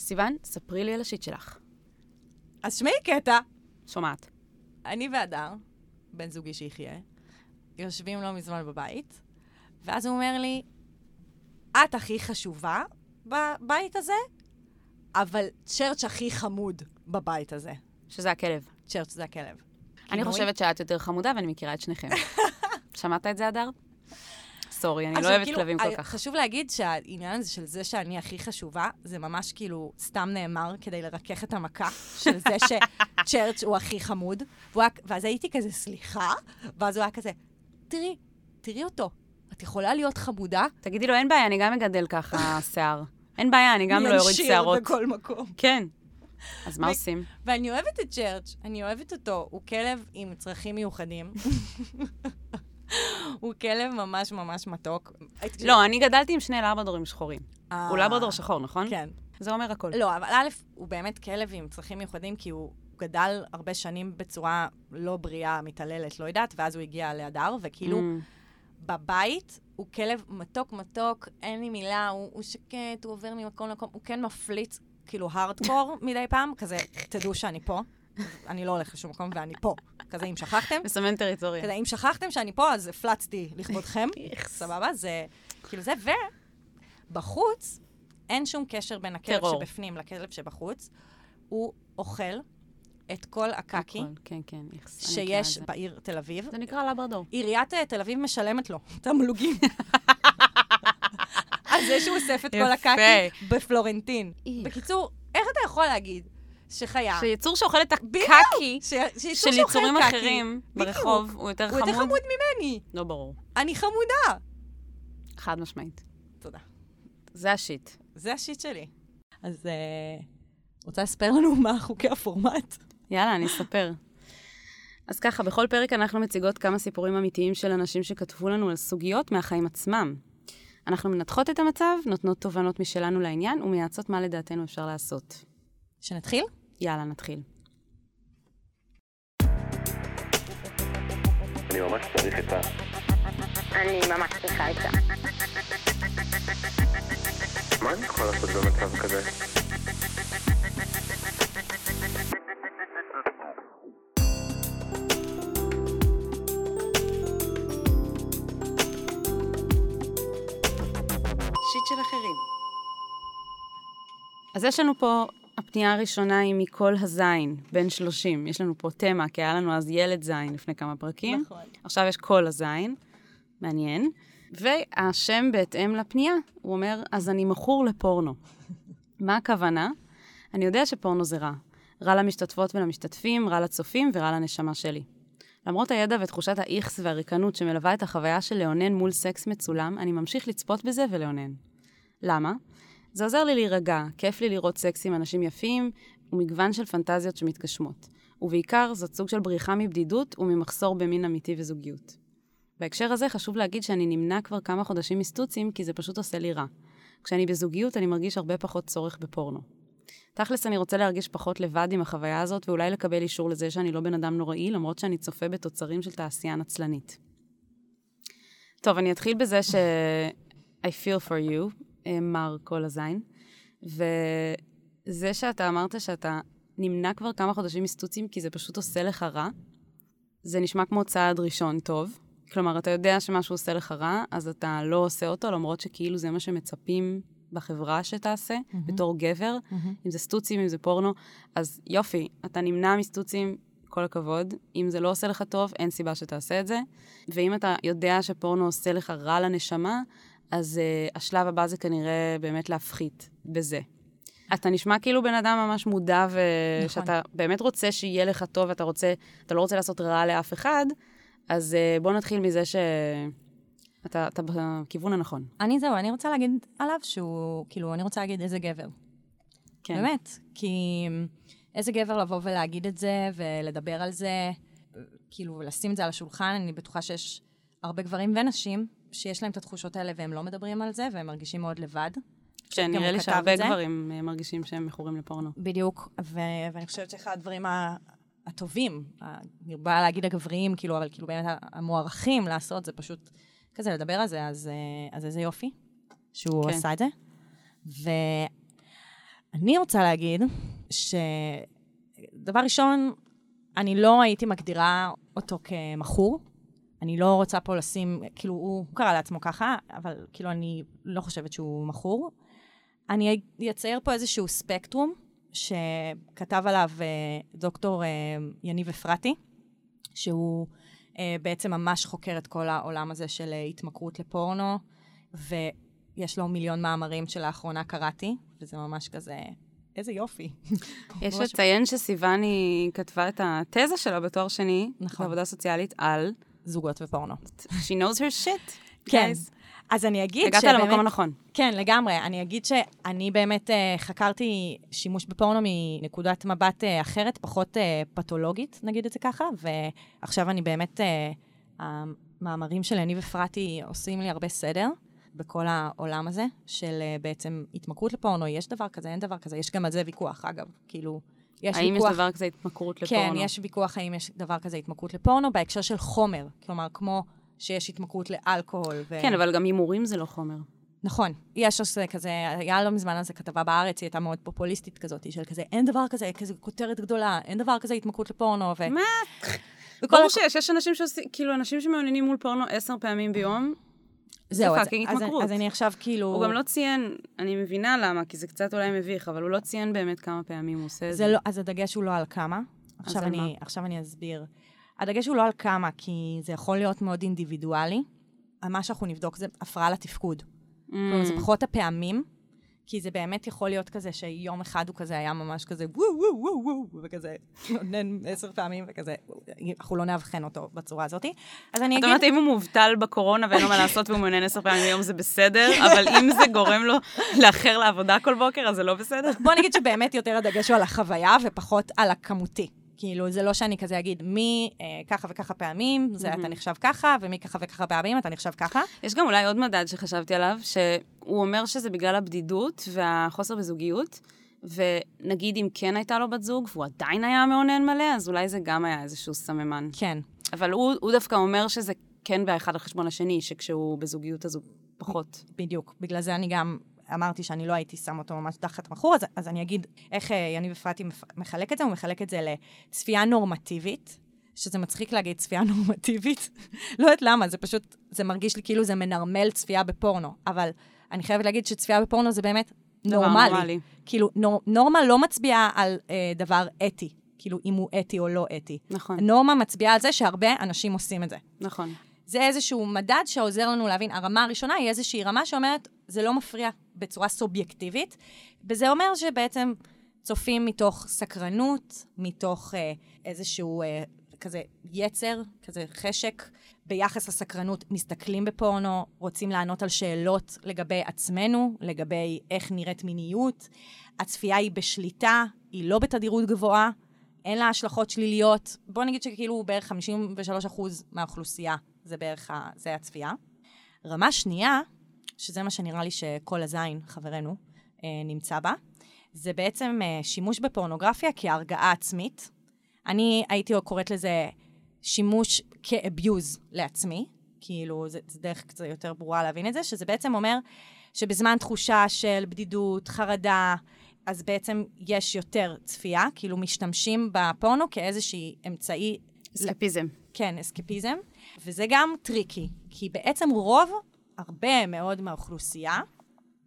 סיוון, ספרי לי על השיט שלך. אז שמעי קטע. שומעת. אני והדר, בן זוגי שיחיה, יושבים לא מזמן בבית, ואז הוא אומר לי, את הכי חשובה בבית הזה, אבל צ'רץ' הכי חמוד בבית הזה. שזה הכלב. צ'רץ' זה הכלב. אני? חושבת שאת יותר חמודה ואני מכירה את שניכם. שמעת את זה, הדר? סורי, אני לא אוהבת כאילו, כלבים כל אה, כך. חשוב להגיד שהעניין הזה של זה שאני הכי חשובה, זה ממש כאילו סתם נאמר כדי לרכך את המכה של זה שצ'רץ' הוא הכי חמוד. והוא היה- ואז הייתי כזה, סליחה? ואז הוא היה כזה, תראי, תראי אותו. את יכולה להיות חמודה? תגידי לו, אין בעיה, אני גם מגדל ככה שיער. אין בעיה, אני גם לא אוריד שערות. ינשיר בכל מקום. כן. אז מה עושים? ואני אוהבת את צ'רץ', אני אוהבת אותו. הוא כלב עם צרכים מיוחדים. הוא כלב ממש ממש מתוק. לא, אני גדלתי עם שני לברדורים שחורים. אה, הוא לברדור שחור, נכון? כן. זה אומר הכל. לא, אבל א', הוא באמת כלב עם צרכים מיוחדים, כי הוא גדל הרבה שנים בצורה לא בריאה, מתעללת, לא יודעת, ואז הוא הגיע להדר, וכאילו, Mm. בבית הוא כלב מתוק מתוק, אין לי מילה, הוא, הוא שקט, הוא עובר ממקום למקום, הוא כן מפליץ, כאילו הארדקור מדי פעם, כזה, תדעו שאני פה, אני לא הולך לשום מקום ואני פה. כזה, אם שכחתם, מסמן טריטוריה. כזה, אם שכחתם שאני פה, אז הפלצתי לכבודכם. סבבה? זה כאילו זה, ובחוץ, אין שום קשר בין הכלב טרור. שבפנים לכלב שבחוץ. הוא אוכל את כל הקקי כן, כן, שיש. בעיר תל אביב. זה נקרא לברדור. עיריית אה, תל אביב משלמת לו תמלוגים. על זה שהוא אוסף את כל. הקקי בפלורנטין. בקיצור, איך אתה יכול להגיד שחיה... שיצור שאוכל את! הקקי של יצורים. אחרים. ברחוב, הוא יותר הוא יותר חמוד? חמוד ממני. לא ברור. אני חמודה. חד משמעית. תודה. זה השיט. זה השיט שלי. אז אה, רוצה לספר לנו מה חוקי הפורמט? יאללה, אני אספר. אז ככה, בכל פרק אנחנו מציגות כמה סיפורים אמיתיים של אנשים שכתבו לנו על סוגיות מהחיים עצמם. אנחנו מנתחות את המצב, נותנות תובנות משלנו לעניין ומייעצות מה לדעתנו אפשר לעשות. שנתחיל? יאללה, נתחיל. אני ממש צריך את ה... אני ממש צריכה את זה. מה אני יכול לעשות במצב כזה? שיט של אחרים. אז יש לנו פה, הפנייה הראשונה היא מכל הזין, בן 30. יש לנו פה תמה, כי היה לנו אז ילד זין לפני כמה פרקים. נכון. עכשיו יש כל הזין, מעניין. והשם בהתאם לפנייה, הוא אומר, אז אני מכור לפורנו. מה הכוונה? אני יודע שפורנו זה רע. רע למשתתפות ולמשתתפים, רע לצופים ורע לנשמה שלי. למרות הידע ותחושת האיכס והריקנות שמלווה את החוויה של לאונן מול סקס מצולם, אני ממשיך לצפות בזה ולאונן. למה? זה עוזר לי להירגע, כיף לי לראות סקס עם אנשים יפים ומגוון של פנטזיות שמתגשמות. ובעיקר, זאת סוג של בריחה מבדידות וממחסור במין אמיתי וזוגיות. בהקשר הזה חשוב להגיד שאני נמנע כבר כמה חודשים מסטוצים, כי זה פשוט עושה לי רע. כשאני בזוגיות אני מרגיש הרבה פחות צורך בפורנו. תכלס, אני רוצה להרגיש פחות לבד עם החוויה הזאת, ואולי לקבל אישור לזה שאני לא בן אדם נוראי, למרות שאני צופה בתוצרים של תעשייה נצלנית. טוב, אני אתחיל בזה ש... I feel for you, מר כל הזין. וזה שאתה אמרת שאתה נמנע כבר כמה חודשים מסטוצים כי זה פשוט עושה לך רע, זה נשמע כמו צעד ראשון טוב. כלומר, אתה יודע שמשהו עושה לך רע, אז אתה לא עושה אותו, למרות שכאילו זה מה שמצפים בחברה שתעשה, mm-hmm. בתור גבר, mm-hmm. אם זה סטוצים, אם זה פורנו, אז יופי, אתה נמנע מסטוצים, כל הכבוד. אם זה לא עושה לך טוב, אין סיבה שתעשה את זה. ואם אתה יודע שפורנו עושה לך רע לנשמה, אז uh, השלב הבא זה כנראה באמת להפחית בזה. אתה נשמע כאילו בן אדם ממש מודע, ושאתה נכון. באמת רוצה שיהיה לך טוב, ואתה רוצה, אתה לא רוצה לעשות רע לאף אחד, אז uh, בוא נתחיל מזה שאתה אתה בכיוון הנכון. אני זהו, אני רוצה להגיד עליו שהוא, כאילו, אני רוצה להגיד איזה גבר. כן. באמת. כי איזה גבר לבוא ולהגיד את זה, ולדבר על זה, כאילו, ולשים את זה על השולחן, אני בטוחה שיש הרבה גברים ונשים שיש להם את התחושות האלה והם לא מדברים על זה, והם מרגישים מאוד לבד. כן, נראה לי שהרבה. גברים אה, מרגישים שהם מכורים לפורנו. בדיוק, ו- ואני חושבת שאחד הדברים ה- הטובים, אני באה להגיד הגבריים, כאילו, אבל כאילו באמת המוערכים לעשות, זה פשוט כזה לדבר על זה, אז, אה, אז איזה יופי שהוא כן. עשה את זה. אני רוצה להגיד שדבר ראשון, אני לא הייתי מגדירה אותו כמכור. אני לא רוצה פה לשים, כאילו, הוא קרא לעצמו ככה, אבל כאילו, אני לא חושבת שהוא מכור. אני אצייר פה איזשהו ספקטרום שכתב עליו אה, דוקטור אה, יניב אפרתי, שהוא אה, בעצם ממש חוקר את כל העולם הזה של התמכרות לפורנו, ויש לו מיליון מאמרים שלאחרונה קראתי, וזה ממש כזה, איזה יופי. יש לציין שסיוני כתבה את התזה שלה בתואר שני, נכון. בעבודה סוציאלית, על זוגות ופורנו. She knows her shit. כן. guys. אז אני אגיד הגעת שבאמת... למקום הנכון. כן, לגמרי. אני אגיד שאני באמת אה, חקרתי שימוש בפורנו מנקודת מבט אה, אחרת, פחות אה, פתולוגית, נגיד את זה ככה, ועכשיו אני באמת, אה, המאמרים של יניב אפרתי עושים לי הרבה סדר בכל העולם הזה של אה, בעצם התמכרות לפורנו, יש דבר כזה, אין דבר כזה, יש גם על זה ויכוח, אגב. כאילו, יש האם יש ויכוח... דבר כזה התמכרות כן, לפורנו? יש ויכוח האם יש דבר כזה התמכרות לפורנו בהקשר של חומר. כלומר, כמו שיש התמכרות לאלכוהול. ו... כן, אבל גם הימורים זה לא חומר. נכון. יש עושה כזה, היה לא מזמן על זה כתבה בארץ, היא הייתה מאוד פופוליסטית כזאת, של כזה, אין דבר כזה, כזה כותרת גדולה, אין דבר כזה התמכרות לפורנו. ו... מה? ברור שיש, יש אנשים שעושים, כאילו, אנשים שמעוניינים מול פורנו עשר פעמים ביום, זהו, זה פאקינג התמכרות. אז אני עכשיו כאילו... הוא גם לא ציין, אני מבינה למה, כי זה קצת אולי מביך, אבל הוא לא ציין באמת כמה פעמים הוא עושה את זה. לא, אז הדגש הוא לא על כמה. עכשיו אני, מה? עכשיו אני אסביר. הדגש הוא לא על כמה, כי זה יכול להיות מאוד אינדיבידואלי. מה שאנחנו נבדוק זה הפרעה לתפקוד. כלומר, Mm. זה פחות הפעמים, כי זה באמת יכול להיות כזה שיום אחד הוא כזה היה ממש כזה וואו וואו וואו וואו, וכזה נותן עשר פעמים וכזה, אנחנו לא נאבחן אותו בצורה הזאת. אז אני את אגיד, אומרת, אם הוא מובטל בקורונה ואין לו מה לעשות והוא מעוניין עשר פעמים ביום, זה בסדר, אבל אם זה גורם לו לאחר לעבודה כל בוקר, אז זה לא בסדר? בוא נגיד שבאמת יותר הדגש הוא על החוויה ופחות על הכמותי. כאילו, זה לא שאני כזה אגיד, מי אה, ככה וככה פעמים, זה אתה נחשב ככה, ומי ככה וככה פעמים, אתה נחשב ככה. יש גם אולי עוד מדד שחשבתי עליו, שהוא אומר שזה בגלל הבדידות והחוסר בזוגיות, ונגיד אם כן הייתה לו בת זוג והוא עדיין היה מעונן מלא, אז אולי זה גם היה איזשהו סממן. כן. אבל הוא, הוא דווקא אומר שזה כן באחד על חשבון השני, שכשהוא בזוגיות אז הוא פחות. בדיוק. בגלל זה אני גם אמרתי שאני לא הייתי שם אותו ממש תחת מכור, אז, אז אני אגיד איך אה, יניב אפרתי מחלק את זה, הוא מחלק את זה לצפייה נורמטיבית, שזה מצחיק להגיד צפייה נורמטיבית. לא יודעת למה, זה פשוט, זה מרגיש לי כאילו זה מנרמל צפייה בפורנו, אבל אני חייבת להגיד שצפייה בפורנו זה באמת נורמלי. נורמלי. כאילו, נור, נורמה לא מצביעה על אה, דבר אתי, כאילו אם הוא אתי או לא אתי. נכון, נורמה מצביעה על זה שהרבה אנשים עושים את זה. נכון. זה איזשהו מדד שעוזר לנו להבין. הרמה הראשונה היא איזושהי רמה שאומרת, זה לא מפריע בצורה סובייקטיבית, וזה אומר שבעצם צופים מתוך סקרנות, מתוך אה, איזשהו אה, כזה יצר, כזה חשק. ביחס לסקרנות מסתכלים בפורנו, רוצים לענות על שאלות לגבי עצמנו, לגבי איך נראית מיניות. הצפייה היא בשליטה, היא לא בתדירות גבוהה, אין לה השלכות שליליות. בוא נגיד שכאילו בערך 53% מהאוכלוסייה זה בערך, ה, זה הצפייה. רמה שנייה, שזה מה שנראה לי שכל הזין, חברנו, אה, נמצא בה, זה בעצם אה, שימוש בפורנוגרפיה כהרגעה עצמית. אני הייתי קוראת לזה שימוש כ abuse לעצמי, כאילו, זה, זה דרך קצת יותר ברורה להבין את זה, שזה בעצם אומר שבזמן תחושה של בדידות, חרדה, אז בעצם יש יותר צפייה, כאילו משתמשים בפורנו כאיזשהי אמצעי אסקפיזם. כן, אסקפיזם, וזה גם tricky, כי בעצם רוב, הרבה מאוד מהאוכלוסייה,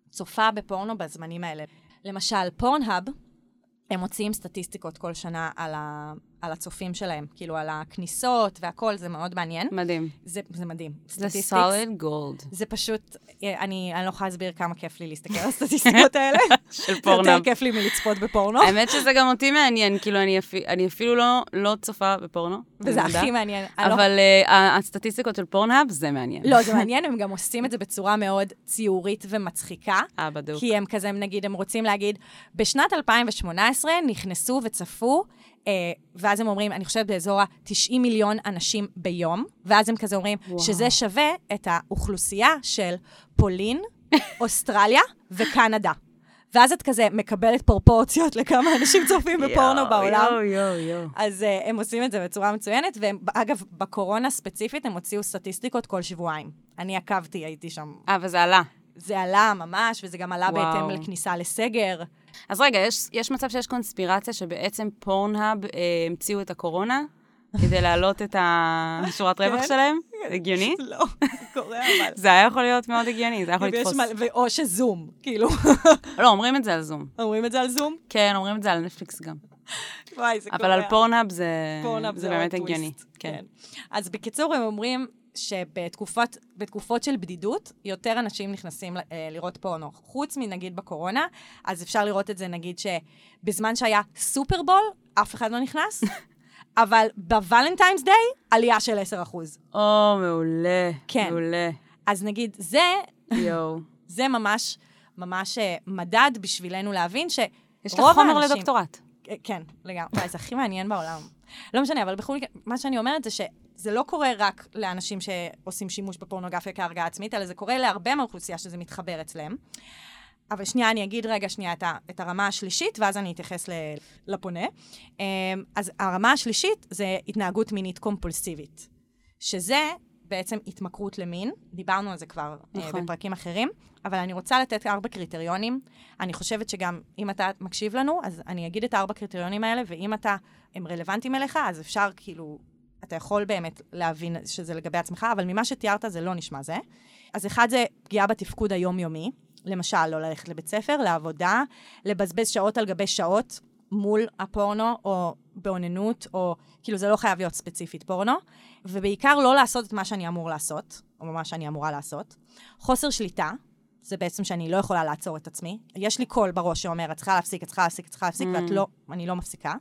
צופה בפורנו בזמנים האלה. למשל, פורנהאב, הם מוציאים סטטיסטיקות כל שנה על, ה, על הצופים שלהם, כאילו על הכניסות והכל, זה מאוד מעניין. מדהים. זה, זה מדהים. זה solid gold זה פשוט, אה, אני, אני לא יכולה להסביר כמה כיף לי להסתכל על הסטטיסטיקות האלה. של זה יותר. כיף לי מלצפות בפורנו, האמת שזה גם אותי מעניין, כאילו, אני אפי- אני אפילו לא- לא צופה בפורנו. וזה. הכי מעניין. לא- אבל אה, הסטטיסטיקות של פורנאב, זה מעניין. לא, זה מעניין, הם גם עושים את זה בצורה מאוד ציורית ומצחיקה. אה, בדיוק. כי הם כזה, נגיד, הם רוצים להגיד, בשנת 2018 נכנסו וצפו, ואז הם אומרים, אני חושבת באזור ה-90 מיליון אנשים ביום, ואז הם כזה אומרים, וואו. שזה שווה את האוכלוסייה של פולין, אוסטרליה וקנדה. ואז את כזה מקבלת פרופורציות לכמה אנשים צופים בפורנו בעולם. יואו, יואו, יואו. אז uh, הם עושים את זה בצורה מצוינת, ואגב, בקורונה ספציפית הם הוציאו סטטיסטיקות כל שבועיים. אני עקבתי, הייתי שם. אה, וזה עלה. זה עלה ממש, וזה גם עלה וואו. בהתאם לכניסה לסגר. אז רגע, יש, יש מצב שיש קונספירציה שבעצם פורנהאב אה, המציאו את הקורונה כדי להעלות את השורת רווח כן. שלהם? הגיוני? לא, זה קורה אבל. זה היה יכול להיות מאוד הגיוני, זה היה יכול לתפוס. או שזום, כאילו. לא, אומרים את זה על זום. אומרים את זה על זום? כן, אומרים את זה על נטפליקס גם. וואי, זה אבל על פורנהאב זה, פורנאפ זה עוד באמת. הגיוני. כן. אז בקיצור, הם אומרים שבתקופות בתקופות של בדידות, יותר אנשים נכנסים אה, לראות פורנו. חוץ מנגיד בקורונה, אז אפשר לראות את זה נגיד שבזמן שהיה סופרבול, אף אחד לא נכנס, אבל בוולנטיינס דיי, עלייה של 10%. או, מעולה. כן. מעולה. אז נגיד, זה, יואו. זה ממש, ממש אה, מדד בשבילנו להבין שרוב יש לך חומר האנשים- לדוקטורט. אה, כן, לגמרי. זה הכי מעניין בעולם. לא משנה, אבל בכל מקרה, מה שאני אומרת זה שזה לא קורה רק לאנשים שעושים שימוש בפורנוגרפיה כהרגעה עצמית, אלא זה קורה להרבה מהאוכלוסייה שזה מתחבר אצלם. אבל שנייה, אני אגיד רגע שנייה את, ה, את הרמה השלישית, ואז אני אתייחס לפונה. אמ, אז הרמה השלישית זה התנהגות מינית קומפולסיבית, שזה בעצם התמכרות למין, דיברנו על זה כבר נכון. נכון. בפרקים אחרים, אבל אני רוצה לתת ארבע קריטריונים. אני חושבת שגם אם אתה מקשיב לנו, אז אני אגיד את הארבע קריטריונים האלה, ואם אתה, הם רלוונטיים אליך, אז אפשר כאילו, אתה יכול באמת להבין שזה לגבי עצמך, אבל ממה שתיארת זה לא נשמע זה. אז אחד זה פגיעה בתפקוד היומיומי, למשל, לא ללכת לבית ספר, לעבודה, לבזבז שעות על גבי שעות מול הפורנו, או באוננות, או כאילו זה לא חייב להיות ספציפית פורנו, ובעיקר לא לעשות את מה שאני אמור לעשות, או מה שאני אמורה לעשות. חוסר שליטה, זה בעצם שאני לא יכולה לעצור את עצמי. יש לי קול בראש שאומר, את צריכה להפסיק, את צריכה להפסיק, את צריכה להפסיק, Mm. ואת לא, אני לא מפסיקה.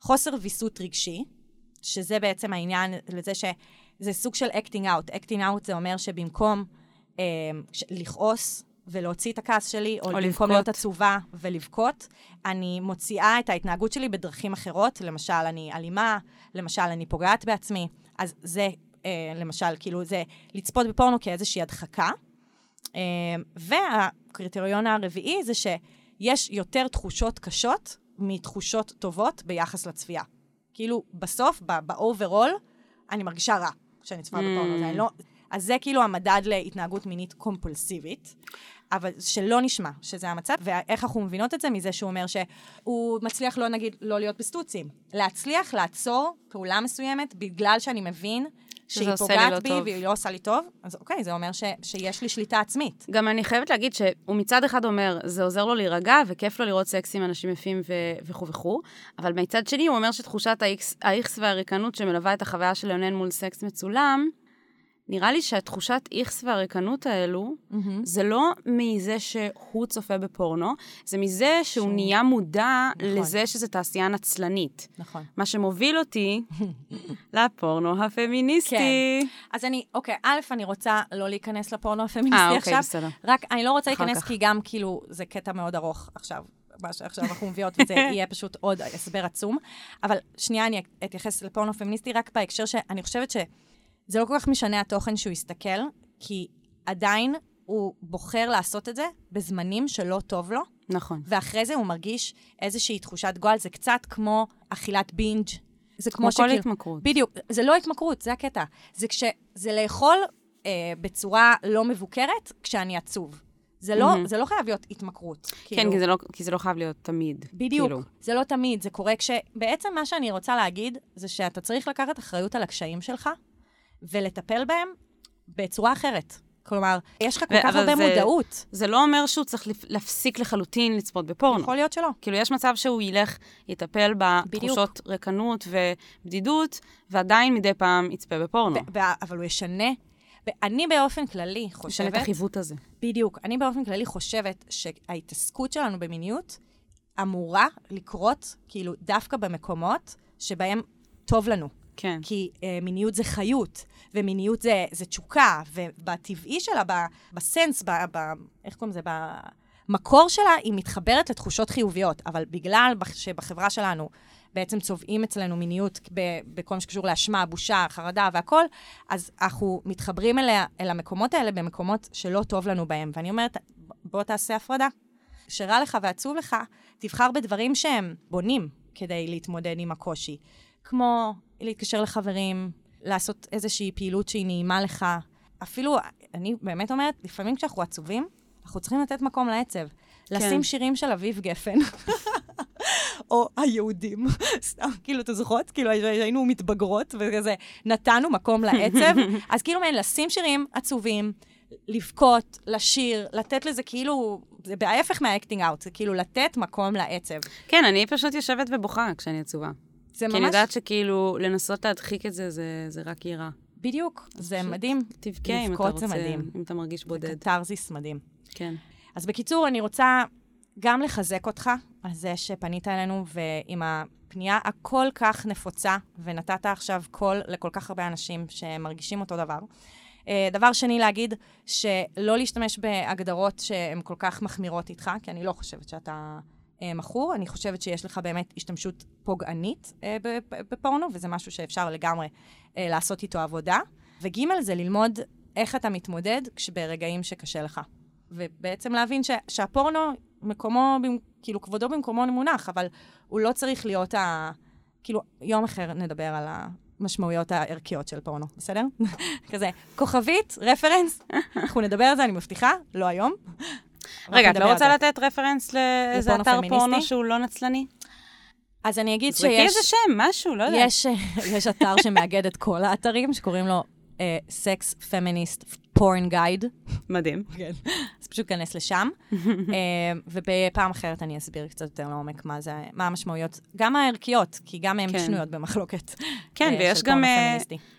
חוסר ויסות רגשי, שזה בעצם העניין לזה שזה סוג של acting out. acting out זה אומר שבמקום אה, לכעוס ולהוציא את הכעס שלי, או, או במקום לבכות. להיות עצובה ולבכות, אני מוציאה את ההתנהגות שלי בדרכים אחרות. למשל, אני אלימה, למשל, אני פוגעת בעצמי. אז זה, אה, למשל, כאילו, זה לצפות בפורנו כאיזושהי הדחקה. אה, והקריטריון הרביעי זה שיש יותר תחושות קשות מתחושות טובות ביחס לצפייה. כאילו, בסוף, ב-overall, אני מרגישה רע כשאני צופה Mm. בפורנו. לא... אז זה כאילו המדד להתנהגות מינית קומפולסיבית. אבל שלא נשמע שזה המצב, ואיך אנחנו מבינות את זה? מזה שהוא אומר שהוא מצליח לא נגיד, לא להיות בסטוצים. להצליח לעצור פעולה מסוימת בגלל שאני מבין שהיא פוגעת לא בי טוב. והיא לא עושה לי טוב, אז אוקיי, זה אומר ש, שיש לי שליטה עצמית. גם אני חייבת להגיד שהוא מצד אחד אומר, זה עוזר לו להירגע, וכיף לו לראות סקס עם אנשים יפים ו- וכו' וכו', אבל מצד שני הוא אומר שתחושת האיכס והריקנות שמלווה את החוויה של ליונן מול סקס מצולם, נראה לי שהתחושת איכס והריקנות האלו, זה לא מזה שהוא צופה בפורנו, זה מזה שהוא שהוא- נהיה מודע נכון. לזה שזה תעשייה נצלנית. נכון. מה שמוביל אותי לפורנו הפמיניסטי. אז אני, אוקיי, א', אני רוצה לא להיכנס לפורנו הפמיניסטי אה, עכשיו. אוקיי, בסדר. רק, אני לא רוצה להיכנס כך. כי גם, כאילו, זה קטע מאוד ארוך עכשיו. מה שעכשיו אנחנו מביאות, וזה יהיה פשוט עוד הסבר עצום. אבל שנייה, אני אתייחס לפורנו פמיניסטי רק בהקשר שאני חושבת שזה לא כל כך משנה התוכן שהוא יסתכל, כי עדיין הוא בוחר לעשות את זה בזמנים שלא טוב לו, נכון. ואחרי זה הוא מרגיש איזושהי תחושת גועל, זה קצת כמו אכילת בינג'. זה כמו, כמו כל שכאילו- התמכרות. בדיוק, זה לא התמכרות, זה הקטע. זה כש... זה לאכול אה, בצורה לא מבוקרת כשאני עצוב. זה לא, מהמם. זה לא חייב להיות התמכרות. כן, כי זה, לא, כי זה לא חייב להיות תמיד. בדיוק, כאילו. זה לא תמיד, זה קורה כש... בעצם מה שאני רוצה להגיד, זה שאתה צריך לקחת אחריות על הקשיים שלך, ולטפל בהם בצורה אחרת. כלומר, יש לך כל כך הרבה זה- מודעות. זה לא אומר שהוא צריך להפסיק לחלוטין לצפות בפורנו. יכול להיות שלא. כאילו, יש מצב שהוא ילך, יטפל בתחושות ריקנות ובדידות, ועדיין מדי פעם יצפה בפורנו. ו- אבל הוא ישנה. ואני באופן כללי ישנה חושבת... את החיווט הזה. בדיוק. אני באופן כללי חושבת שההתעסקות שלנו במיניות אמורה לקרות, כאילו, דווקא במקומות שבהם טוב לנו. כן. כי אה, מיניות זה חיות, ומיניות זה, זה תשוקה, ובטבעי שלה, ב, בסנס, ב, ב, איך קוראים לזה? במקור שלה, היא מתחברת לתחושות חיוביות. אבל בגלל בח- שבחברה שלנו בעצם צובעים אצלנו מיניות בכל מה שקשור לאשמה, בושה, חרדה והכול, אז אנחנו מתחברים אליה, אל המקומות האלה במקומות שלא טוב לנו בהם. ואני אומרת, בוא תעשה הפרדה. כשרע לך ועצוב לך, תבחר בדברים שהם בונים כדי להתמודד עם הקושי. כמו להתקשר לחברים, לעשות איזושהי פעילות שהיא נעימה לך. אפילו אני באמת אומרת, לפעמים כשאנחנו עצובים, אנחנו צריכים לתת מקום לעצב. לשים שירים של אביב גפן. או היהודים, סתם, כאילו, אתם זוכרות? כאילו, היינו מתבגרות וכזה, נתנו מקום לעצב. אז כאילו, מעין, לשים שירים עצובים, לבכות, לשיר, לתת לזה כאילו, זה ההפך מהאקטינג אאוט, זה כאילו לתת מקום לעצב. כן, אני פשוט יושבת ובוכה כשאני עצובה. זה כי אני ממש, יודעת שכאילו, לנסות להדחיק את זה, זה, זה רק ייראה. בדיוק, זה מדהים. תבכה אם אתה רוצה, זה מדהים. אם אתה מרגיש זה בודד. קתרזיס מדהים. כן. אז בקיצור, אני רוצה גם לחזק אותך על זה שפנית אלינו, ועם הפנייה הכל כך נפוצה, ונתת עכשיו קול לכל כך הרבה אנשים שמרגישים אותו דבר. אה, דבר שני, להגיד שלא להשתמש בהגדרות שהן כל כך מחמירות איתך, כי אני לא חושבת שאתה מכור, אני חושבת שיש לך באמת השתמשות פוגענית אה, בפ- בפורנו, וזה משהו שאפשר לגמרי אה, לעשות איתו עבודה. וג' זה ללמוד איך אתה מתמודד כשברגעים שקשה לך. ובעצם להבין ש, שהפורנו, מקומו, כאילו, כבודו במקומו מונח, אבל הוא לא צריך להיות ה... כאילו, יום אחר נדבר על המשמעויות הערכיות של פורנו, בסדר? כזה, כוכבית, רפרנס, אנחנו נדבר על זה, אני מבטיחה, לא היום. רגע, את לא רוצה. לתת רפרנס לאיזה אתר? פורנו שהוא לא נצלני? אז אני אגיד זרקי שיש... איזה שם, משהו, לא יודעת. יש, יש אתר שמאגד את כל האתרים, שקוראים לו סקס פמיניסט פורן גייד. מדהים. כן. אז פשוט כנס לשם. אה, ובפעם אחרת אני אסביר קצת יותר לעומק מה זה, מה המשמעויות, גם הערכיות, כי גם הן כן. שנויות במחלוקת. כן, אה, ויש גם, אה.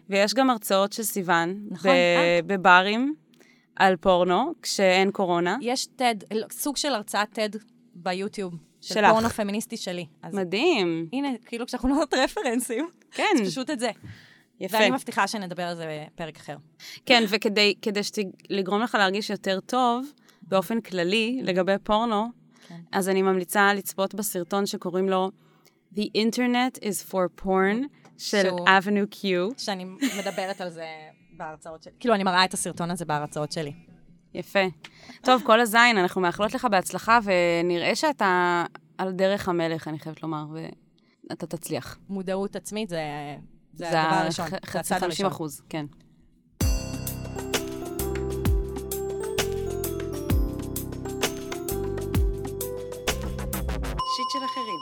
ויש גם הרצאות של סיוון, נכון, אה. בברים, על פורנו, כשאין קורונה. יש TED, לא, סוג של הרצאת TED ביוטיוב, של שלך. פורנו פמיניסטי שלי. אז מדהים. הנה, כאילו כשאנחנו נותנות רפרנסים, כן, אז פשוט את זה. יפה. ואני מבטיחה שנדבר על זה בפרק אחר. כן, וכדי כדי שת- לגרום לך להרגיש יותר טוב, באופן כללי, לגבי פורנו, כן. אז אני ממליצה לצפות בסרטון שקוראים לו The Internet is for Porn של שהוא- Avenue Q. שאני מדברת על זה בהרצאות שלי. כאילו, אני מראה את הסרטון הזה בהרצאות שלי. יפה. טוב, כל הזין, אנחנו מאחלות לך בהצלחה, ונראה שאתה על דרך המלך, אני חייבת לומר, ואתה תצליח. מודעות עצמית זה, זה, הדבר הראשון. זה 50 הראשון. אחוז, כן. שיט של אחרים.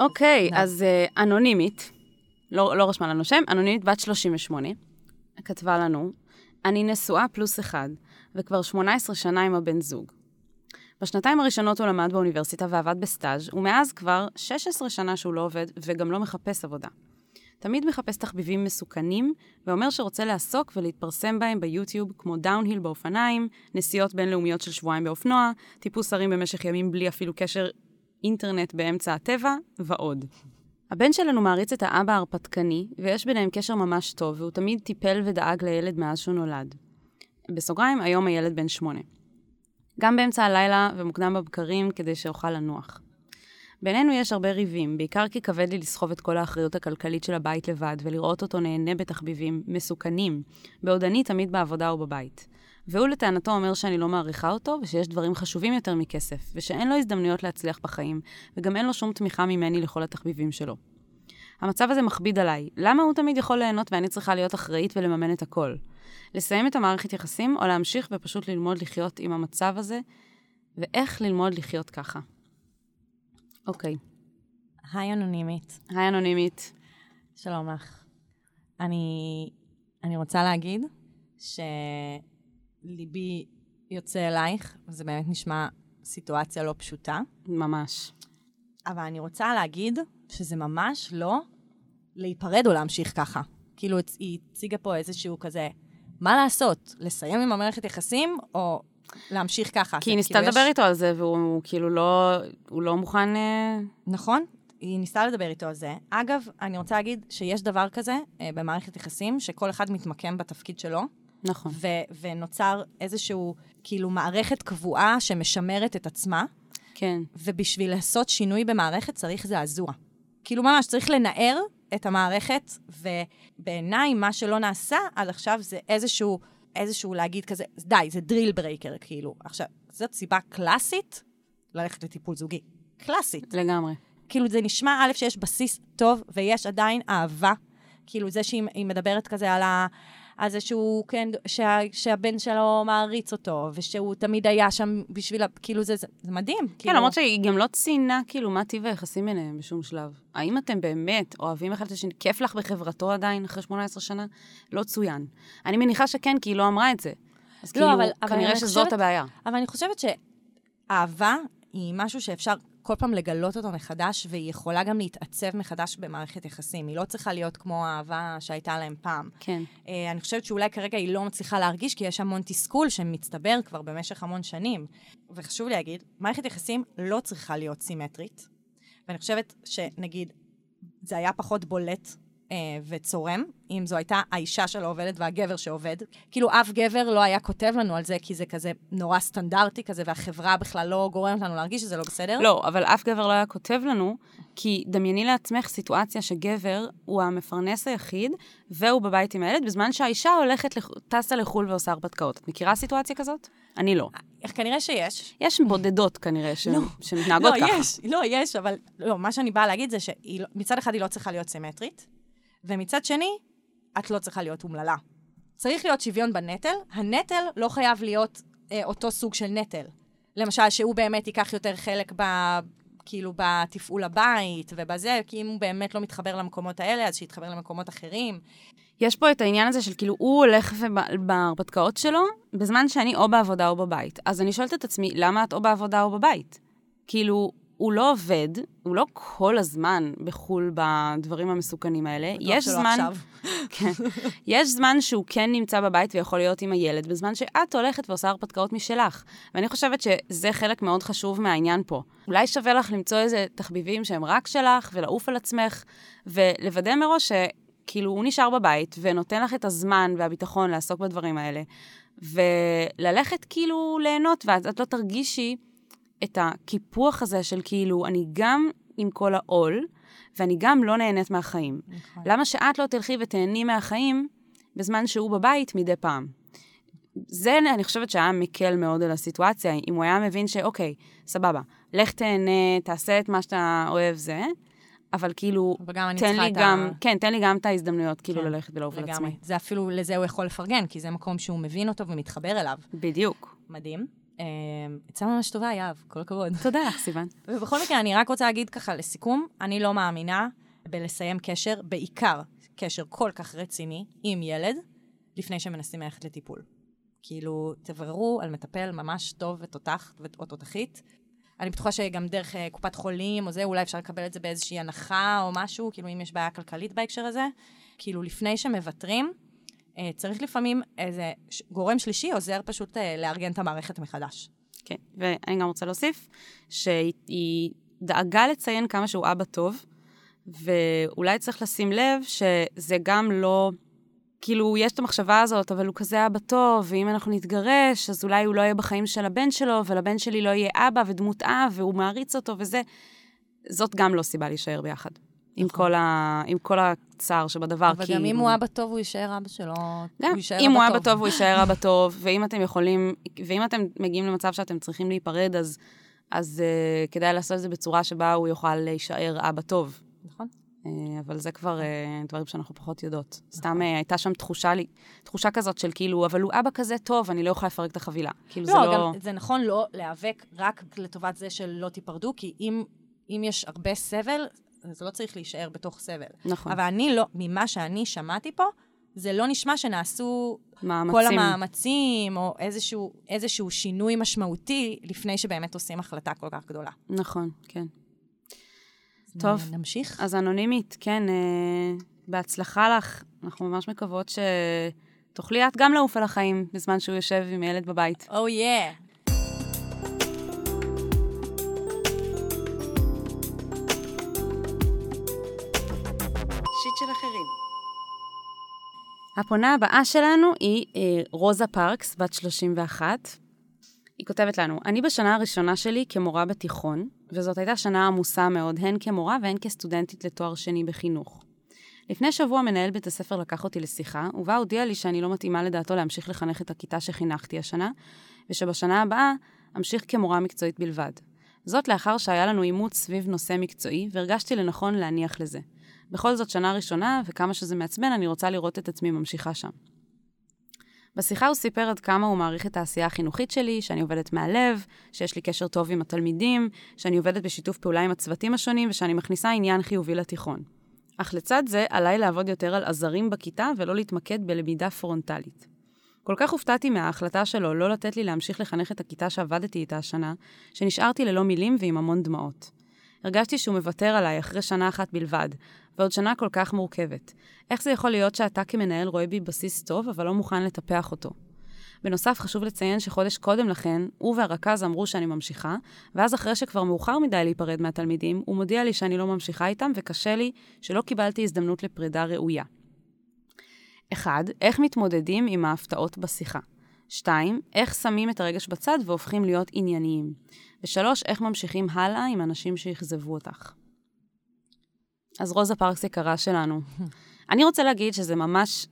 אוקיי, נא. אז אה, אנונימית, לא, לא רשמה לנו שם, אנונימית בת 38, כתבה לנו, אני נשואה פלוס אחד, וכבר 18 שנה עם הבן זוג. בשנתיים הראשונות הוא למד באוניברסיטה ועבד בסטאז', ומאז כבר 16 שנה שהוא לא עובד וגם לא מחפש עבודה. תמיד מחפש תחביבים מסוכנים, ואומר שרוצה לעסוק ולהתפרסם בהם ביוטיוב, כמו דאונהיל באופניים, נסיעות בינלאומיות של שבועיים באופנוע, טיפוס הרים במשך ימים בלי אפילו קשר אינטרנט באמצע הטבע, ועוד. הבן שלנו מעריץ את האבא ההרפתקני, ויש ביניהם קשר ממש טוב, והוא תמיד טיפל ודאג לילד מאז שהוא נולד. בסוגריים, היום הילד בן שמונה. גם באמצע הלילה ומוקדם בבקרים כדי שאוכל לנוח. בינינו יש הרבה ריבים, בעיקר כי כבד לי לסחוב את כל האחריות הכלכלית של הבית לבד, ולראות אותו נהנה בתחביבים מסוכנים, בעוד אני תמיד בעבודה או בבית. והוא לטענתו אומר שאני לא מעריכה אותו, ושיש דברים חשובים יותר מכסף, ושאין לו הזדמנויות להצליח בחיים, וגם אין לו שום תמיכה ממני לכל התחביבים שלו. המצב הזה מכביד עליי. למה הוא תמיד יכול ליהנות ואני צריכה להיות אחראית ולממן את הכל? לסיים את המערכת יחסים, או להמשיך ופשוט ללמוד לחיות עם המצב הזה, ואיך ללמוד לחיות ככה. אוקיי. היי אנונימית, היי אנונימית. שלום לך. אני, אני רוצה להגיד שליבי יוצא אלייך, וזה באמת נשמע סיטואציה לא פשוטה, ממש. אבל אני רוצה להגיד שזה ממש לא להיפרד או להמשיך ככה. כאילו, היא הציגה פה איזשהו כזה, מה לעשות? לסיים עם המערכת יחסים, או להמשיך ככה? כי היא ניסתה כאילו לדבר יש- איתו על זה, והוא הוא כאילו לא, הוא לא מוכן... אה, נכון, היא ניסתה לדבר איתו על זה. אגב, אני רוצה להגיד שיש דבר כזה אה, במערכת יחסים, שכל אחד מתמקם בתפקיד שלו, נכון. ו- ונוצר איזשהו, כאילו, מערכת קבועה שמשמרת את עצמה, כן. ובשביל לעשות שינוי במערכת צריך זעזוע. כאילו, ממש, צריך לנער את המערכת, ובעיניי, מה שלא נעשה עד עכשיו זה איזשהו, איזשהו להגיד כזה, די, זה deal breaker, כאילו. עכשיו, זאת סיבה קלאסית ללכת לטיפול זוגי. קלאסית. לגמרי. כאילו, זה נשמע, א', שיש בסיס טוב, ויש עדיין אהבה. כאילו, זה שהיא היא מדברת כזה על, ה, על זה שהוא, כן, שה, שהבן שלו מעריץ אותו, ושהוא תמיד היה שם בשביל, כאילו, זה, זה, מדהים. כן, כאילו, למרות שהיא גם לא ציינה, כאילו, מה טיב היחסים ביניהם בשום שלב. האם אתם באמת אוהבים אחד את השני? כיף לך בחברתו עדיין, אחרי 18 שנה? לא צוין. אני מניחה שכן, כי היא לא אמרה את זה. אז לא, כאילו, אבל- אבל כנראה אני שזאת חושבת- הבעיה. אבל אני חושבת שאהבה היא משהו שאפשר כל פעם לגלות אותו מחדש, והיא יכולה גם להתעצב מחדש במערכת יחסים. היא לא צריכה להיות כמו האהבה שהייתה להם פעם. כן. אה, אני חושבת שאולי כרגע היא לא מצליחה להרגיש, כי יש המון תסכול שמצטבר כבר במשך המון שנים. וחשוב לי להגיד, מערכת יחסים לא צריכה להיות סימטרית, ואני חושבת שנגיד, זה היה פחות בולט אה, וצורם, אם זו הייתה האישה שלא עובדת והגבר שעובד. כאילו, אף גבר לא היה כותב לנו על זה, כי זה כזה נורא סטנדרטי כזה, והחברה בכלל לא גורמת לנו להרגיש שזה לא בסדר. לא, אבל אף גבר לא היה כותב לנו, כי דמייני לעצמך סיטואציה שגבר הוא המפרנס היחיד, והוא בבית עם הילד, בזמן שהאישה הולכת. טסה לחו"ל ועושה הרפתקאות. את מכירה סיטואציה כזאת? אני לא. איך כנראה שיש. יש בודדות כנראה ש... לא. שמתנהגות לא, ככה. יש, לא, יש, אבל לא, מה שאני באה להגיד זה שמצד אחד היא לא צריכה להיות סימטרית, ומצד שני, את לא צריכה להיות אומללה. צריך להיות שוויון בנטל, הנטל לא חייב להיות אה, אותו סוג של נטל. למשל, שהוא באמת ייקח יותר חלק ב... כאילו בתפעול הבית ובזה, כי אם הוא באמת לא מתחבר למקומות האלה, אז שיתחבר למקומות אחרים. יש פה את העניין הזה של כאילו, הוא הולך בהרפתקאות שלו, בזמן שאני או בעבודה או בבית. אז אני שואלת את עצמי, למה את או בעבודה או בבית? כאילו, הוא לא עובד, הוא לא כל הזמן בחו"ל בדברים המסוכנים האלה. בטוח יש זמן... כן. יש זמן שהוא כן נמצא בבית ויכול להיות עם הילד, בזמן שאת הולכת ועושה הרפתקאות משלך. ואני חושבת שזה חלק מאוד חשוב מהעניין פה. אולי שווה לך למצוא איזה תחביבים שהם רק שלך, ולעוף על עצמך, ולוודא מראש שכאילו הוא נשאר בבית, ונותן לך את הזמן והביטחון לעסוק בדברים האלה, וללכת כאילו ליהנות, ואז את לא תרגישי את הקיפוח הזה של כאילו, אני גם עם כל העול, ואני גם לא נהנית מהחיים. נכון. למה שאת לא תלכי ותהני מהחיים בזמן שהוא בבית מדי פעם? זה, אני חושבת שהיה מקל מאוד על הסיטואציה, אם הוא היה מבין שאוקיי, סבבה, לך תהנה, תעשה את מה שאתה אוהב זה, אבל כאילו, וגם אני תן לי את גם, ה... כן, תן לי גם את ההזדמנויות, כאילו, כן, ללכת ולעוף על. עצמי. זה אפילו, לזה הוא יכול לפרגן, כי זה מקום שהוא מבין אותו ומתחבר אליו. בדיוק. מדהים. אה, עצה ממש טובה, יהב, כל הכבוד. תודה לך, סיוון. ובכל מקרה, אני רק רוצה להגיד ככה, לסיכום, אני לא מאמינה בלסיים קשר, בעיקר קשר כל כך רציני עם ילד, לפני שמנסים ללכת לטיפול. כאילו, תבררו על מטפל ממש טוב ותותח או תותחית. אני בטוחה שגם דרך אה, קופת חולים או זה, אולי אפשר לקבל את זה באיזושהי הנחה או משהו, כאילו אם יש בעיה כלכלית בהקשר הזה. כאילו, לפני שמוותרים, צריך לפעמים איזה גורם שלישי עוזר פשוט אה, לארגן את המערכת מחדש. כן, ואני גם רוצה להוסיף שהיא דאגה לציין כמה שהוא אבא טוב, ואולי צריך לשים לב שזה גם לא... כאילו, יש את המחשבה הזאת, אבל הוא כזה אבא טוב, ואם אנחנו נתגרש, אז אולי הוא לא יהיה בחיים של הבן שלו, ולבן שלי לא יהיה אבא ודמות אב, והוא מעריץ אותו וזה. זאת גם לא סיבה להישאר ביחד. עם כל, ה... עם כל הצער שבדבר, אבל כי... גם אם הוא אבא טוב, הוא יישאר אבא שלו. גם, הוא יישאר אם הוא אבא טוב, הוא יישאר אבא טוב, ואם אתם יכולים, ואם אתם מגיעים למצב שאתם צריכים להיפרד, אז, אז uh, כדאי לעשות את זה בצורה שבה הוא יוכל להישאר אבא טוב. נכון. Uh, אבל זה כבר uh, דברים שאנחנו פחות יודעות. סתם uh, הייתה שם תחושה, לי, תחושה כזאת של כאילו, אבל הוא אבא כזה טוב, אני לא יכולה לפרק את החבילה. כאילו, לא, זה לא... גם זה נכון לא להיאבק רק לטובת זה שלא תיפרדו, כי אם, אם יש הרבה סבל, זה לא צריך להישאר בתוך סבל. נכון, אבל אני לא, ממה שאני שמעתי פה, זה לא נשמע שנעשו מאמצים. כל המאמצים, או איזשהו, איזשהו שינוי משמעותי, לפני שבאמת עושים החלטה כל כך גדולה. נכון, כן. טוב. נמשיך? אז אנונימית, כן, uh, בהצלחה לך. אנחנו ממש מקוות שתוכלי את גם לעוף על החיים בזמן שהוא יושב עם ילד בבית. או יא. שיט הפונה הבאה שלנו היא אה, רוזה פארקס, בת 31. היא כותבת לנו, אני בשנה הראשונה שלי כמורה בתיכון, וזאת הייתה שנה עמוסה מאוד, הן כמורה והן כסטודנטית לתואר שני בחינוך. לפני שבוע מנהל בית הספר לקח אותי לשיחה, ובה הודיע לי שאני לא מתאימה לדעתו להמשיך לחנך את הכיתה שחינכתי השנה, ושבשנה הבאה אמשיך כמורה מקצועית בלבד. זאת לאחר שהיה לנו עימות סביב נושא מקצועי, והרגשתי לנכון להניח לזה. בכל זאת, שנה ראשונה, וכמה שזה מעצבן, אני רוצה לראות את עצמי ממשיכה שם. בשיחה הוא סיפר עד כמה הוא מעריך את העשייה החינוכית שלי, שאני עובדת מהלב, שיש לי קשר טוב עם התלמידים, שאני עובדת בשיתוף פעולה עם הצוותים השונים ושאני מכניסה עניין חיובי לתיכון. אך לצד זה, עליי לעבוד יותר על עזרים בכיתה ולא להתמקד בלמידה פרונטלית. כל כך הופתעתי מההחלטה שלו לא לתת לי להמשיך לחנך את הכיתה שעבדתי איתה השנה, שנשארתי ללא מילים ועם המון דמעות. הרגשתי שהוא מוותר עליי אחרי שנה אחת בלבד, ועוד שנה כל כך מורכבת. איך זה יכול להיות שאתה כמנהל רואה בי בסיס טוב, אבל לא מוכן לטפח אותו? בנוסף, חשוב לציין שחודש קודם לכן, הוא והרכז אמרו שאני ממשיכה, ואז אחרי שכבר מאוחר מדי להיפרד מהתלמידים, הוא מודיע לי שאני לא ממשיכה איתם, וקשה לי שלא קיבלתי הזדמנות לפרידה ראויה. 1. איך מתמודדים עם ההפתעות בשיחה? 2. איך שמים את הרגש בצד והופכים להיות ענייניים? ו-3. איך ממשיכים הלאה עם אנשים שאכזבו אותך? אז רוזה פארקס יקרה שלנו, אני רוצה להגיד שזה ממש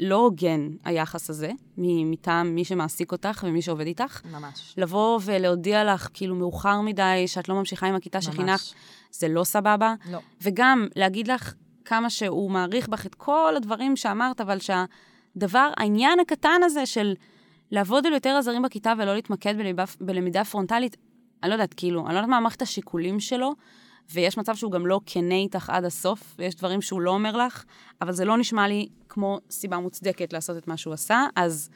לא הוגן, היחס הזה, מטעם מי שמעסיק אותך ומי שעובד איתך. ממש. לבוא ולהודיע לך, כאילו, מאוחר מדי, שאת לא ממשיכה עם הכיתה שחינכת, זה לא סבבה. לא. וגם להגיד לך כמה שהוא מעריך בך את כל הדברים שאמרת, אבל שהדבר, העניין הקטן הזה של לעבוד על יותר עזרים בכיתה ולא להתמקד בלמידה פרונטלית, אני לא יודעת, כאילו, אני לא יודעת מה מערכת השיקולים שלו, ויש מצב שהוא גם לא כנה איתך עד הסוף, ויש דברים שהוא לא אומר לך, אבל זה לא נשמע לי כמו סיבה מוצדקת לעשות את מה שהוא עשה, אז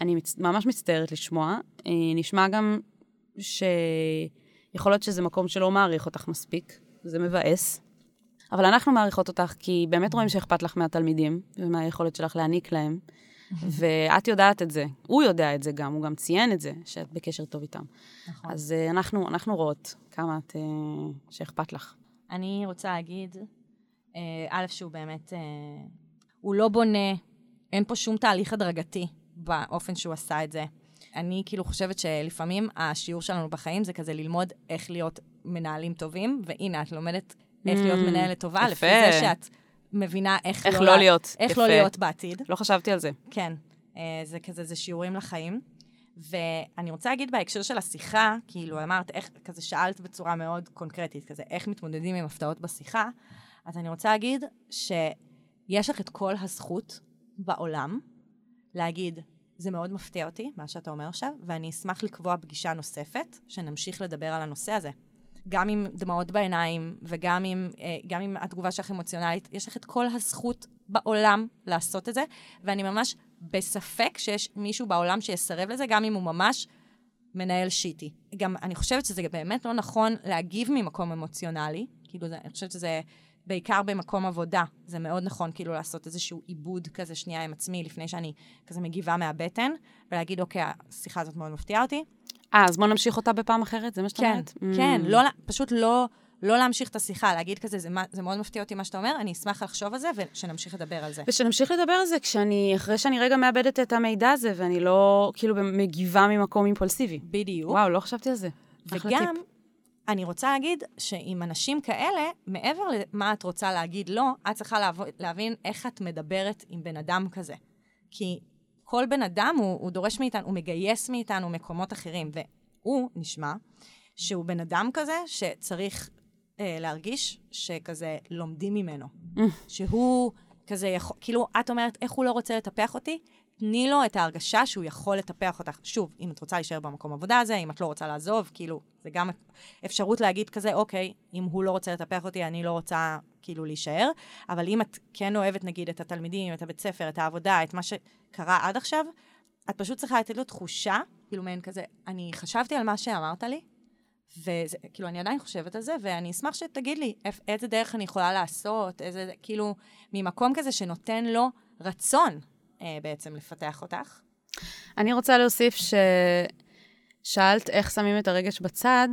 אני מצ... ממש מצטערת לשמוע. אה, נשמע גם שיכול להיות שזה מקום שלא מעריך אותך מספיק, זה מבאס. אבל אנחנו מעריכות אותך, כי באמת רואים שאכפת לך מהתלמידים, ומהיכולת שלך להעניק להם. ואת יודעת את זה, הוא יודע את זה גם, הוא גם ציין את זה, שאת בקשר טוב איתם. נכון. אז uh, אנחנו, אנחנו רואות כמה את, uh, שאכפת לך. אני רוצה להגיד, אה, א', שהוא באמת, אה, הוא לא בונה, אין פה שום תהליך הדרגתי באופן שהוא עשה את זה. אני כאילו חושבת שלפעמים השיעור שלנו בחיים זה כזה ללמוד איך להיות מנהלים טובים, והנה, את לומדת איך להיות Mm, מנהלת טובה. לפי זה שאת מבינה איך, איך לא, לא לה- להיות, איך יפה. לא להיות בעתיד. לא חשבתי על זה. כן, אה, זה כזה, זה שיעורים לחיים. ואני רוצה להגיד בהקשר של השיחה, כאילו אמרת, איך, כזה שאלת בצורה מאוד קונקרטית, כזה, איך מתמודדים עם הפתעות בשיחה, אז אני רוצה להגיד שיש לך את כל הזכות בעולם להגיד, זה מאוד מפתיע אותי, מה שאתה אומר עכשיו, ואני אשמח לקבוע פגישה נוספת, שנמשיך לדבר על הנושא הזה. גם עם דמעות בעיניים, וגם עם, אה, גם עם התגובה שלך אמוציונלית, יש לך את כל הזכות בעולם לעשות את זה, ואני ממש בספק שיש מישהו בעולם שיסרב לזה, גם אם הוא ממש מנהל שיטי. גם אני חושבת שזה באמת לא נכון להגיב ממקום אמוציונלי, כאילו, אני חושבת שזה בעיקר במקום עבודה, זה מאוד נכון כאילו לעשות איזשהו עיבוד כזה שנייה עם עצמי, לפני שאני כזה מגיבה מהבטן, ולהגיד, אוקיי, השיחה הזאת מאוד מפתיעה אותי. אה, אז בוא נמשיך אותה בפעם אחרת? זה מה שאת כן, אומרת? כן, Mm. לא, פשוט לא, לא להמשיך את השיחה, להגיד כזה, זה, זה מאוד מפתיע אותי מה שאתה אומר, אני אשמח לחשוב על זה, ושנמשיך לדבר על זה. ושנמשיך לדבר על זה כשאני, אחרי שאני רגע מאבדת את המידע הזה, ואני לא, כאילו, מגיבה ממקום אימפולסיבי. בדיוק. וואו, לא חשבתי על זה. וגם. אני רוצה להגיד שעם אנשים כאלה, מעבר למה את רוצה להגיד לא, את צריכה להב... להבין איך את מדברת עם בן אדם כזה. כי כל בן אדם, הוא, הוא דורש מאיתנו, הוא מגייס מאיתנו מקומות אחרים, והוא נשמע שהוא בן אדם כזה שצריך אה, להרגיש שכזה לומדים ממנו. שהוא כזה יכול, כאילו, את אומרת, איך הוא לא רוצה לטפח אותי? תני לו את ההרגשה שהוא יכול לטפח אותך. שוב, אם את רוצה להישאר במקום עבודה הזה, אם את לא רוצה לעזוב, כאילו, זה גם אפשרות להגיד כזה, אוקיי, אם הוא לא רוצה לטפח אותי, אני לא רוצה כאילו להישאר, אבל אם את כן אוהבת, נגיד, את התלמידים, את הבית ספר, את העבודה, את מה שקרה עד עכשיו, את פשוט צריכה לתת לו תחושה, כאילו מעין כזה, אני חשבתי על מה שאמרת לי, וכאילו, אני עדיין חושבת על זה, ואני אשמח שתגיד לי איזה דרך אני יכולה לעשות, איזה, כאילו, ממקום כזה שנותן לו רצון בעצם לפתח אותך. אני רוצה להוסיף ששאלת איך שמים את הרגש בצד,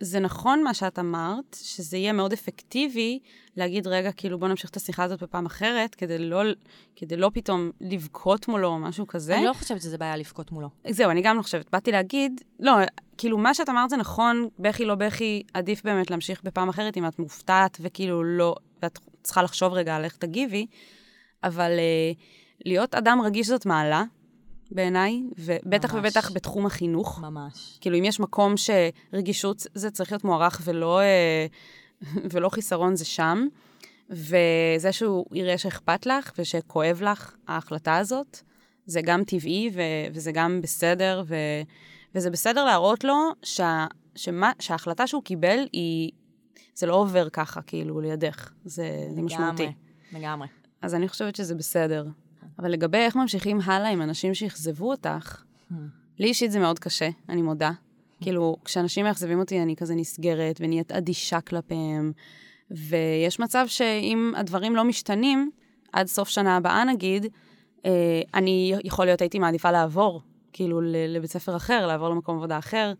וזה נכון מה שאת אמרת, שזה יהיה מאוד אפקטיבי להגיד, רגע, כאילו, בוא נמשיך את השיחה הזאת בפעם אחרת, כדי לא, כדי לא פתאום לבכות מולו או משהו כזה. אני לא חושבת שזה בעיה לבכות מולו. זהו, אני גם לא חושבת. באתי להגיד, לא, כאילו, מה שאת אמרת זה נכון, בכי לא בכי, עדיף באמת להמשיך בפעם אחרת אם את מופתעת וכאילו לא, ואת צריכה לחשוב רגע על איך תגיבי, אבל אה, להיות אדם רגיש זאת מעלה, בעיניי, ובטח ממש. ובטח בתחום החינוך. ממש. כאילו, אם יש מקום שרגישות זה צריך להיות מוערך ולא, אה, ולא חיסרון, זה שם. וזה שהוא יראה שאכפת לך ושכואב לך ההחלטה הזאת, זה גם טבעי ו- וזה גם בסדר, ו- וזה בסדר להראות לו שה- שמה, שההחלטה שהוא קיבל היא, זה לא עובר ככה, כאילו, לידך. זה, זה משמעותי. לגמרי, לגמרי. אז אני חושבת שזה בסדר. אבל לגבי איך ממשיכים הלאה עם אנשים שאכזבו אותך, לי אישית זה מאוד קשה, אני מודה. כאילו, כשאנשים מאכזבים אותי, אני כזה נסגרת ונהיית אדישה כלפיהם, ויש מצב שאם הדברים לא משתנים, עד סוף שנה הבאה נגיד, אה, אני, יכול להיות, הייתי מעדיפה לעבור, כאילו, לבית ספר אחר, לעבור למקום עבודה אחר,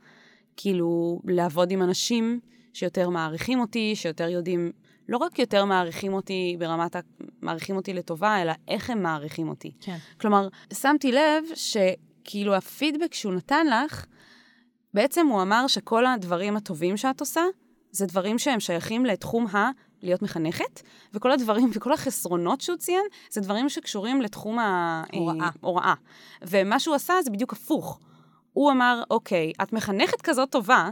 כאילו, לעבוד עם אנשים שיותר מעריכים אותי, שיותר יודעים, לא רק יותר מעריכים אותי ברמת ה... מעריכים אותי לטובה, אלא איך הם מעריכים אותי. כן. כלומר, שמתי לב שכאילו הפידבק שהוא נתן לך, בעצם הוא אמר שכל הדברים הטובים שאת עושה, זה דברים שהם שייכים לתחום ה... להיות מחנכת, וכל הדברים וכל החסרונות שהוא ציין, זה דברים שקשורים לתחום הוראה. ההוראה. ומה שהוא עשה זה בדיוק הפוך. הוא אמר, אוקיי, את מחנכת כזאת טובה,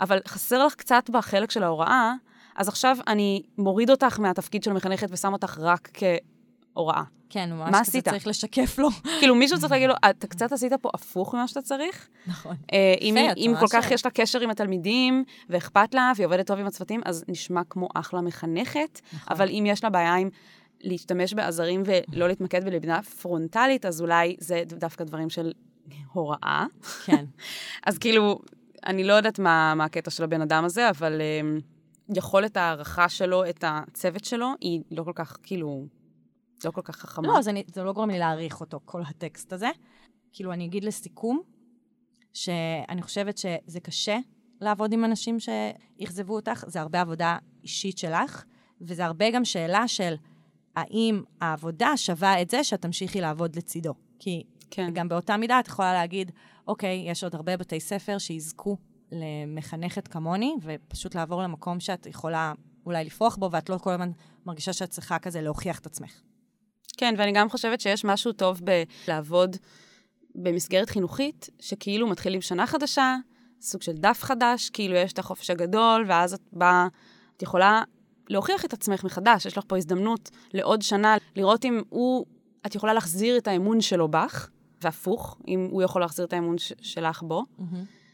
אבל חסר לך קצת בחלק של ההוראה, אז עכשיו אני מוריד אותך מהתפקיד של מחנכת ושם אותך רק כהוראה. כן, מה ממש כזה עשית? צריך לשקף לו. כאילו, מישהו צריך להגיד לו, אתה קצת עשית פה הפוך ממה שאתה צריך. נכון. אה, אם, אם כל כך יש לה קשר עם התלמידים, ואכפת לה, והיא עובדת טוב עם הצוותים, אז נשמע כמו אחלה מחנכת. נכון. אבל אם יש לה בעיה עם להשתמש בעזרים ולא להתמקד בלמידה פרונטלית, אז אולי זה דווקא דברים של הוראה. כן. אז כאילו, אני לא יודעת מה, מה הקטע של הבן אדם הזה, אבל um, יכולת ההערכה שלו, את הצוות שלו, היא לא כל כך, כאילו, לא כל כך חכמה. לא, זה, אני- זה לא גורם לי להעריך אותו, כל הטקסט הזה. כאילו, אני אגיד לסיכום, שאני חושבת שזה קשה לעבוד עם אנשים שאכזבו אותך, זה הרבה עבודה אישית שלך, וזה הרבה גם שאלה של האם העבודה שווה את זה שאת תמשיכי לעבוד לצידו. כי כן. גם באותה מידה את יכולה להגיד, אוקיי, יש עוד הרבה בתי ספר שיזכו למחנכת כמוני, ופשוט לעבור למקום שאת יכולה אולי לפרוח בו, ואת לא כל הזמן מרגישה שאת צריכה כזה להוכיח את עצמך. כן, ואני גם חושבת שיש משהו טוב בלעבוד במסגרת חינוכית, שכאילו מתחילים שנה חדשה, סוג של דף חדש, כאילו יש את החופש הגדול, ואז את באה, את יכולה להוכיח את עצמך מחדש, יש לך פה הזדמנות לעוד שנה, לראות אם הוא, את יכולה להחזיר את האמון שלו בך, והפוך, אם הוא יכול להחזיר את האמון ש- שלך בו,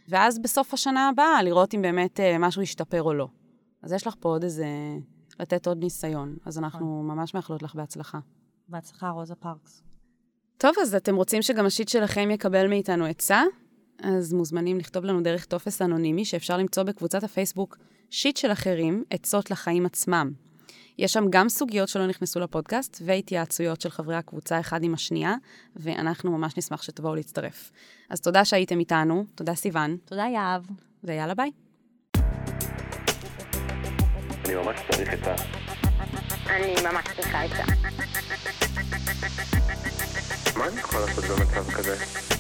ואז בסוף השנה הבאה לראות אם באמת אה, משהו ישתפר או לא. אז יש לך פה עוד איזה, לתת עוד ניסיון. אז אנחנו ממש מאחלות לך בהצלחה. בהצלחה, רוזה פארקס. טוב, אז אתם רוצים שגם ה shit שלכם יקבל מאיתנו עצה? אז מוזמנים לכתוב לנו דרך טופס אנונימי שאפשר למצוא בקבוצת הפייסבוק שיט של אחרים, עצות לחיים עצמם. יש שם גם סוגיות שלא נכנסו לפודקאסט והתייעצויות של חברי הקבוצה אחד עם השנייה, ואנחנו ממש נשמח שתבואו להצטרף. אז תודה שהייתם איתנו, תודה סיוון, תודה, יהב. ויאללה ביי. אני ממש צריך את ה... אני ממש צריכה עצה. מה אני יכול לעשות במצב כזה?